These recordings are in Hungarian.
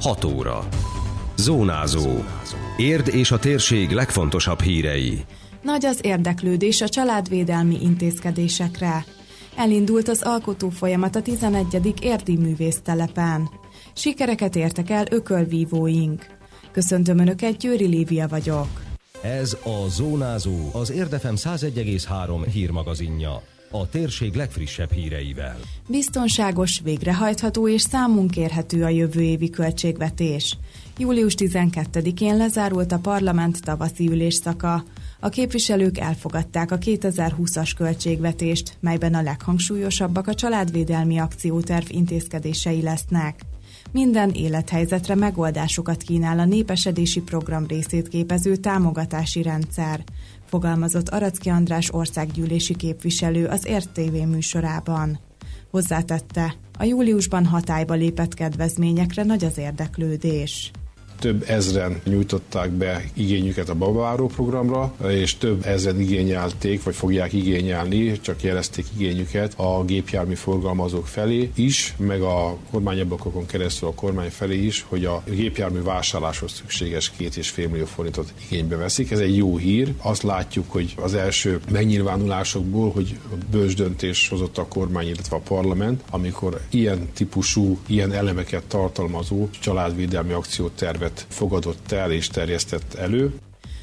6 óra. Zónázó. Érd és a térség legfontosabb hírei. Nagy az érdeklődés a családvédelmi intézkedésekre. Elindult az alkotó folyamat a 11. érdi művésztelepen. Sikereket értek el ökölvívóink. Köszöntöm Önöket, Győri Lívia vagyok. Ez a Zónázó, az Érdefem 101,3 hírmagazinja. A térség legfrissebb híreivel. Biztonságos, végrehajtható és számunk érhető a jövő évi költségvetés. Július 12-én lezárult a parlament tavaszi ülésszaka. A képviselők elfogadták a 2020-as költségvetést, melyben a leghangsúlyosabbak a családvédelmi akcióterv intézkedései lesznek. Minden élethelyzetre megoldásokat kínál a népesedési program részét képező támogatási rendszer, fogalmazott Aracki András országgyűlési képviselő az RTV műsorában. Hozzátette, a júliusban hatályba lépett kedvezményekre nagy az érdeklődés több ezren nyújtották be igényüket a babaváró programra, és több ezren igényelték, vagy fogják igényelni, csak jelezték igényüket a gépjármű forgalmazók felé is, meg a kormányablakokon keresztül a kormány felé is, hogy a gépjármű vásárláshoz szükséges két és fél millió forintot igénybe veszik. Ez egy jó hír. Azt látjuk, hogy az első megnyilvánulásokból, hogy bős döntés hozott a kormány, illetve a parlament, amikor ilyen típusú, ilyen elemeket tartalmazó családvédelmi akciótervet tervet fogadott el és terjesztett elő.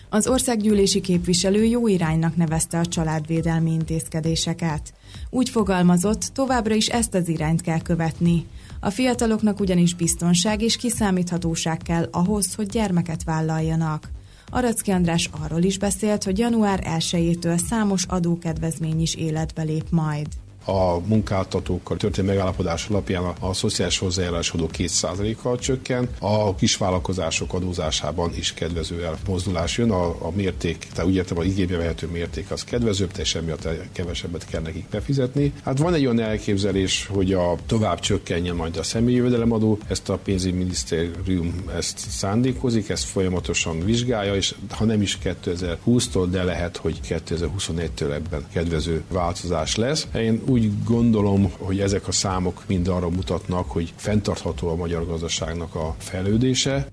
Az országgyűlési képviselő jó iránynak nevezte a családvédelmi intézkedéseket. Úgy fogalmazott, továbbra is ezt az irányt kell követni. A fiataloknak ugyanis biztonság és kiszámíthatóság kell ahhoz, hogy gyermeket vállaljanak. Aracki András arról is beszélt, hogy január 1-től számos adókedvezmény is életbe lép majd a munkáltatókkal történő megállapodás alapján a, a szociális hozzájárulás adó 2%-kal csökken, a kisvállalkozások adózásában is kedvező elmozdulás jön, a, a mérték, tehát úgy értem, a igénybe vehető mérték az kedvezőbb, és emiatt kevesebbet kell nekik befizetni. Hát van egy olyan elképzelés, hogy a tovább csökkenjen majd a személyi jövedelemadó, ezt a pénzügyminisztérium ezt szándékozik, ezt folyamatosan vizsgálja, és ha nem is 2020-tól, de lehet, hogy 2021-től ebben kedvező változás lesz. Én úgy gondolom, hogy ezek a számok mind arra mutatnak, hogy fenntartható a magyar gazdaságnak a fejlődése.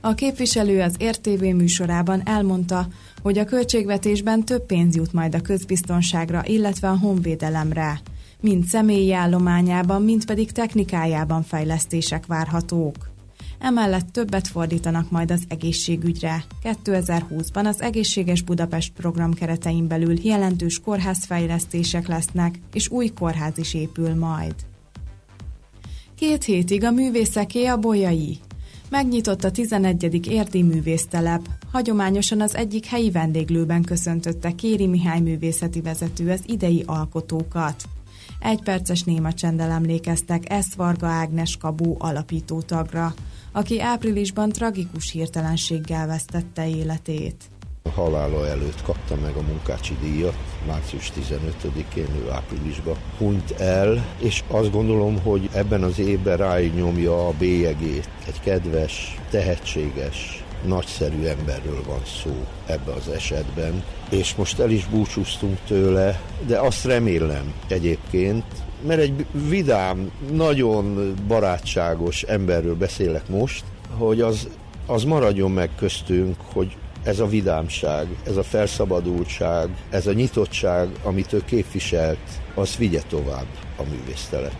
A képviselő az RTV műsorában elmondta, hogy a költségvetésben több pénz jut majd a közbiztonságra, illetve a honvédelemre. Mind személyi állományában, mind pedig technikájában fejlesztések várhatók emellett többet fordítanak majd az egészségügyre. 2020-ban az Egészséges Budapest program keretein belül jelentős kórházfejlesztések lesznek, és új kórház is épül majd. Két hétig a művészeké a bolyai. Megnyitott a 11. érdi művésztelep. Hagyományosan az egyik helyi vendéglőben köszöntötte Kéri Mihály művészeti vezető az idei alkotókat. Egy perces néma csendel emlékeztek Esz Varga Ágnes Kabó alapító tagra aki áprilisban tragikus hirtelenséggel vesztette életét. A halála előtt kapta meg a munkácsi díjat, március 15-én, ő áprilisban hunyt el, és azt gondolom, hogy ebben az évben nyomja a bélyegét. Egy kedves, tehetséges, nagyszerű emberről van szó ebbe az esetben, és most el is búcsúztunk tőle, de azt remélem egyébként, mert egy vidám, nagyon barátságos emberről beszélek most, hogy az, az maradjon meg köztünk, hogy ez a vidámság, ez a felszabadultság, ez a nyitottság, amit ő képviselt, az vigye tovább a művésztelep.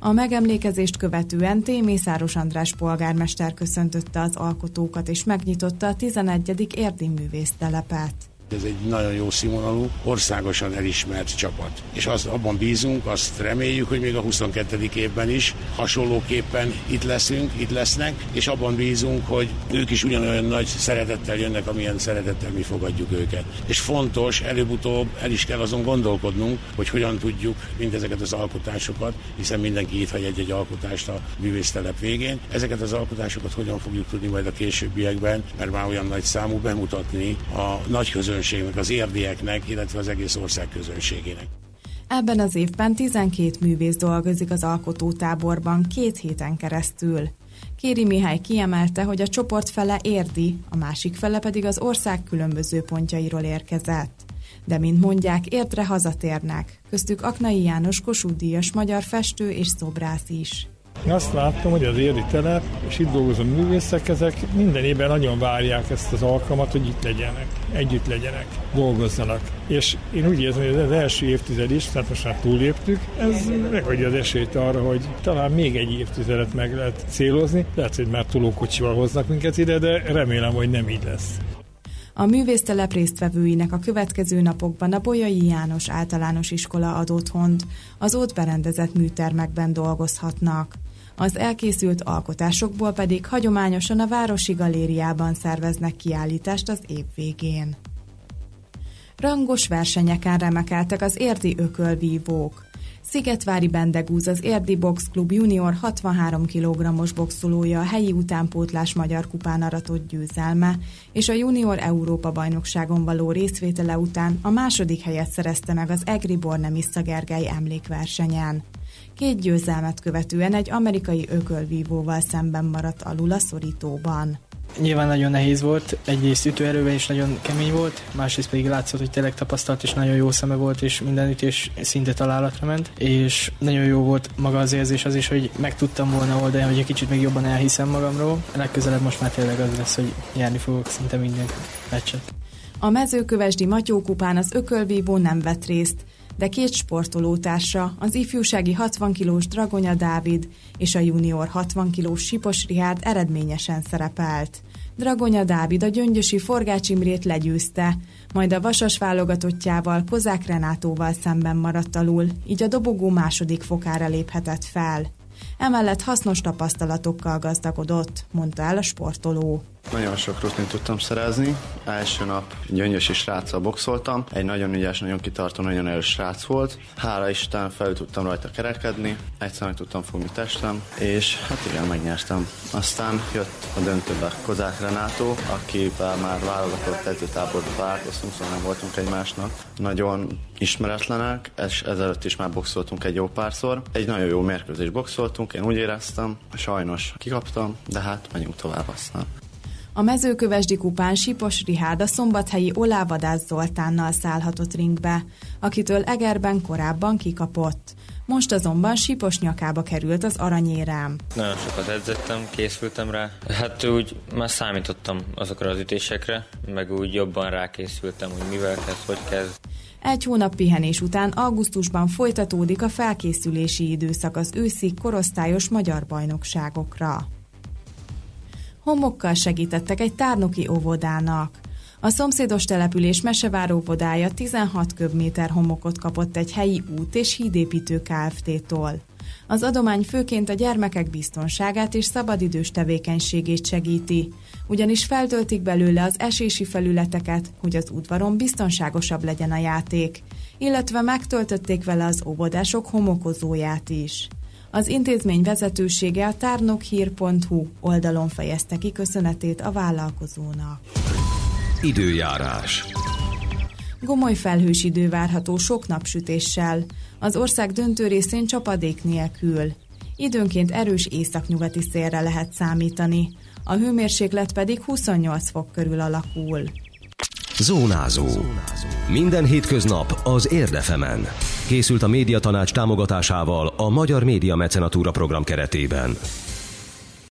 A megemlékezést követően T. Mészáros András polgármester köszöntötte az alkotókat és megnyitotta a 11. érdi művésztelepet. Ez egy nagyon jó színvonalú, országosan elismert csapat. És azt abban bízunk, azt reméljük, hogy még a 22. évben is hasonlóképpen itt leszünk, itt lesznek, és abban bízunk, hogy ők is ugyanolyan nagy szeretettel jönnek, amilyen szeretettel mi fogadjuk őket. És fontos, előbb-utóbb el is kell azon gondolkodnunk, hogy hogyan tudjuk mindezeket az alkotásokat, hiszen mindenki itt hagy egy-egy alkotást a művésztelep végén. Ezeket az alkotásokat hogyan fogjuk tudni majd a későbbiekben, mert már olyan nagy számú bemutatni a nagy közönség közönségnek, az érdieknek, illetve az egész ország közönségének. Ebben az évben 12 művész dolgozik az alkotótáborban két héten keresztül. Kéri Mihály kiemelte, hogy a csoport fele érdi, a másik fele pedig az ország különböző pontjairól érkezett. De, mint mondják, értre hazatérnek, köztük Aknai János Kossuth Díjas magyar festő és szobrász is Én azt láttam, hogy az érdi telep, és itt dolgozó művészek, ezek minden évben nagyon várják ezt az alkalmat, hogy itt legyenek, együtt legyenek, dolgozzanak. És én úgy érzem, hogy az első évtized is, tehát most már túléptük, ez megadja az esélyt arra, hogy talán még egy évtizedet meg lehet célozni. Lehet, hogy már tolókocsival hoznak minket ide, de remélem, hogy nem így lesz. A művésztelep résztvevőinek a következő napokban a Bolyai János általános iskola ad otthont, az ott berendezett műtermekben dolgozhatnak. Az elkészült alkotásokból pedig hagyományosan a Városi Galériában szerveznek kiállítást az év végén. Rangos versenyeken remekeltek az érdi ökölvívók. Szigetvári Bendegúz az Érdi Box Club junior 63 kg-os boxolója a helyi utánpótlás magyar kupán aratott győzelme, és a junior Európa bajnokságon való részvétele után a második helyet szerezte meg az Egri Bornemissza Gergely emlékversenyen. Két győzelmet követően egy amerikai ökölvívóval szemben maradt alul a szorítóban. Nyilván nagyon nehéz volt, egyrészt ütőerőben is nagyon kemény volt, másrészt pedig látszott, hogy tényleg tapasztalt és nagyon jó szeme volt, és minden ütés szinte találatra ment, és nagyon jó volt maga az érzés az is, hogy meg tudtam volna oldani, hogy egy kicsit még jobban elhiszem magamról. Legközelebb most már tényleg az lesz, hogy járni fogok szinte minden meccset. A mezőkövesdi Matyó kupán az ökölvívó nem vett részt, de két sportolótársa, az ifjúsági 60 kilós Dragonya Dávid és a junior 60 kilós Sipos Rihárd eredményesen szerepelt. Dragonya Dávid a gyöngyösi Forgács Imrét legyőzte, majd a vasas válogatottjával Kozák Renátóval szemben maradt alul, így a dobogó második fokára léphetett fel. Emellett hasznos tapasztalatokkal gazdagodott, mondta el a sportoló. Nagyon sok rutint tudtam szerezni. Első nap gyöngyösi sráccal boxoltam. Egy nagyon ügyes, nagyon kitartó, nagyon erős srác volt. Hála Isten felül tudtam rajta kerekedni, egyszerűen tudtam fogni testem, és hát igen, megnyertem. Aztán jött a döntőbe Kozák Renátó, akivel már válogatott edzőtáborba találkoztunk, szóval nem voltunk egymásnak. Nagyon ismeretlenek, és ezelőtt is már boxoltunk egy jó párszor. Egy nagyon jó mérkőzés boxoltunk, én úgy éreztem, sajnos kikaptam, de hát menjünk tovább aztán. A mezőkövesdi kupán Sipos Rihárd a szombathelyi Olávadász Zoltánnal szállhatott ringbe, akitől Egerben korábban kikapott. Most azonban Sipos nyakába került az aranyérám. Nagyon sokat edzettem, készültem rá. Hát úgy már számítottam azokra az ütésekre, meg úgy jobban rákészültem, hogy mivel kezd, hogy kezd. Egy hónap pihenés után augusztusban folytatódik a felkészülési időszak az őszi korosztályos magyar bajnokságokra homokkal segítettek egy tárnoki óvodának. A szomszédos település Mesevár óvodája 16 köbméter homokot kapott egy helyi út és hídépítő Kft-tól. Az adomány főként a gyermekek biztonságát és szabadidős tevékenységét segíti, ugyanis feltöltik belőle az esési felületeket, hogy az udvaron biztonságosabb legyen a játék, illetve megtöltötték vele az óvodások homokozóját is. Az intézmény vezetősége a tárnokhír.hu oldalon fejezte ki köszönetét a vállalkozónak. Időjárás. Gomoly felhős idő várható sok napsütéssel, az ország döntő részén csapadék nélkül. Időnként erős északnyugati szélre lehet számítani, a hőmérséklet pedig 28 fok körül alakul. Zónázó. Minden hétköznap az Érdefemen. Készült a médiatanács támogatásával a Magyar Média Mecenatúra program keretében.